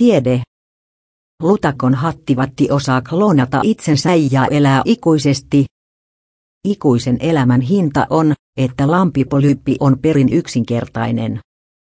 Tiede. Lutakon hattivatti osaa kloonata itsensä ja elää ikuisesti. Ikuisen elämän hinta on, että lampipolyyppi on perin yksinkertainen.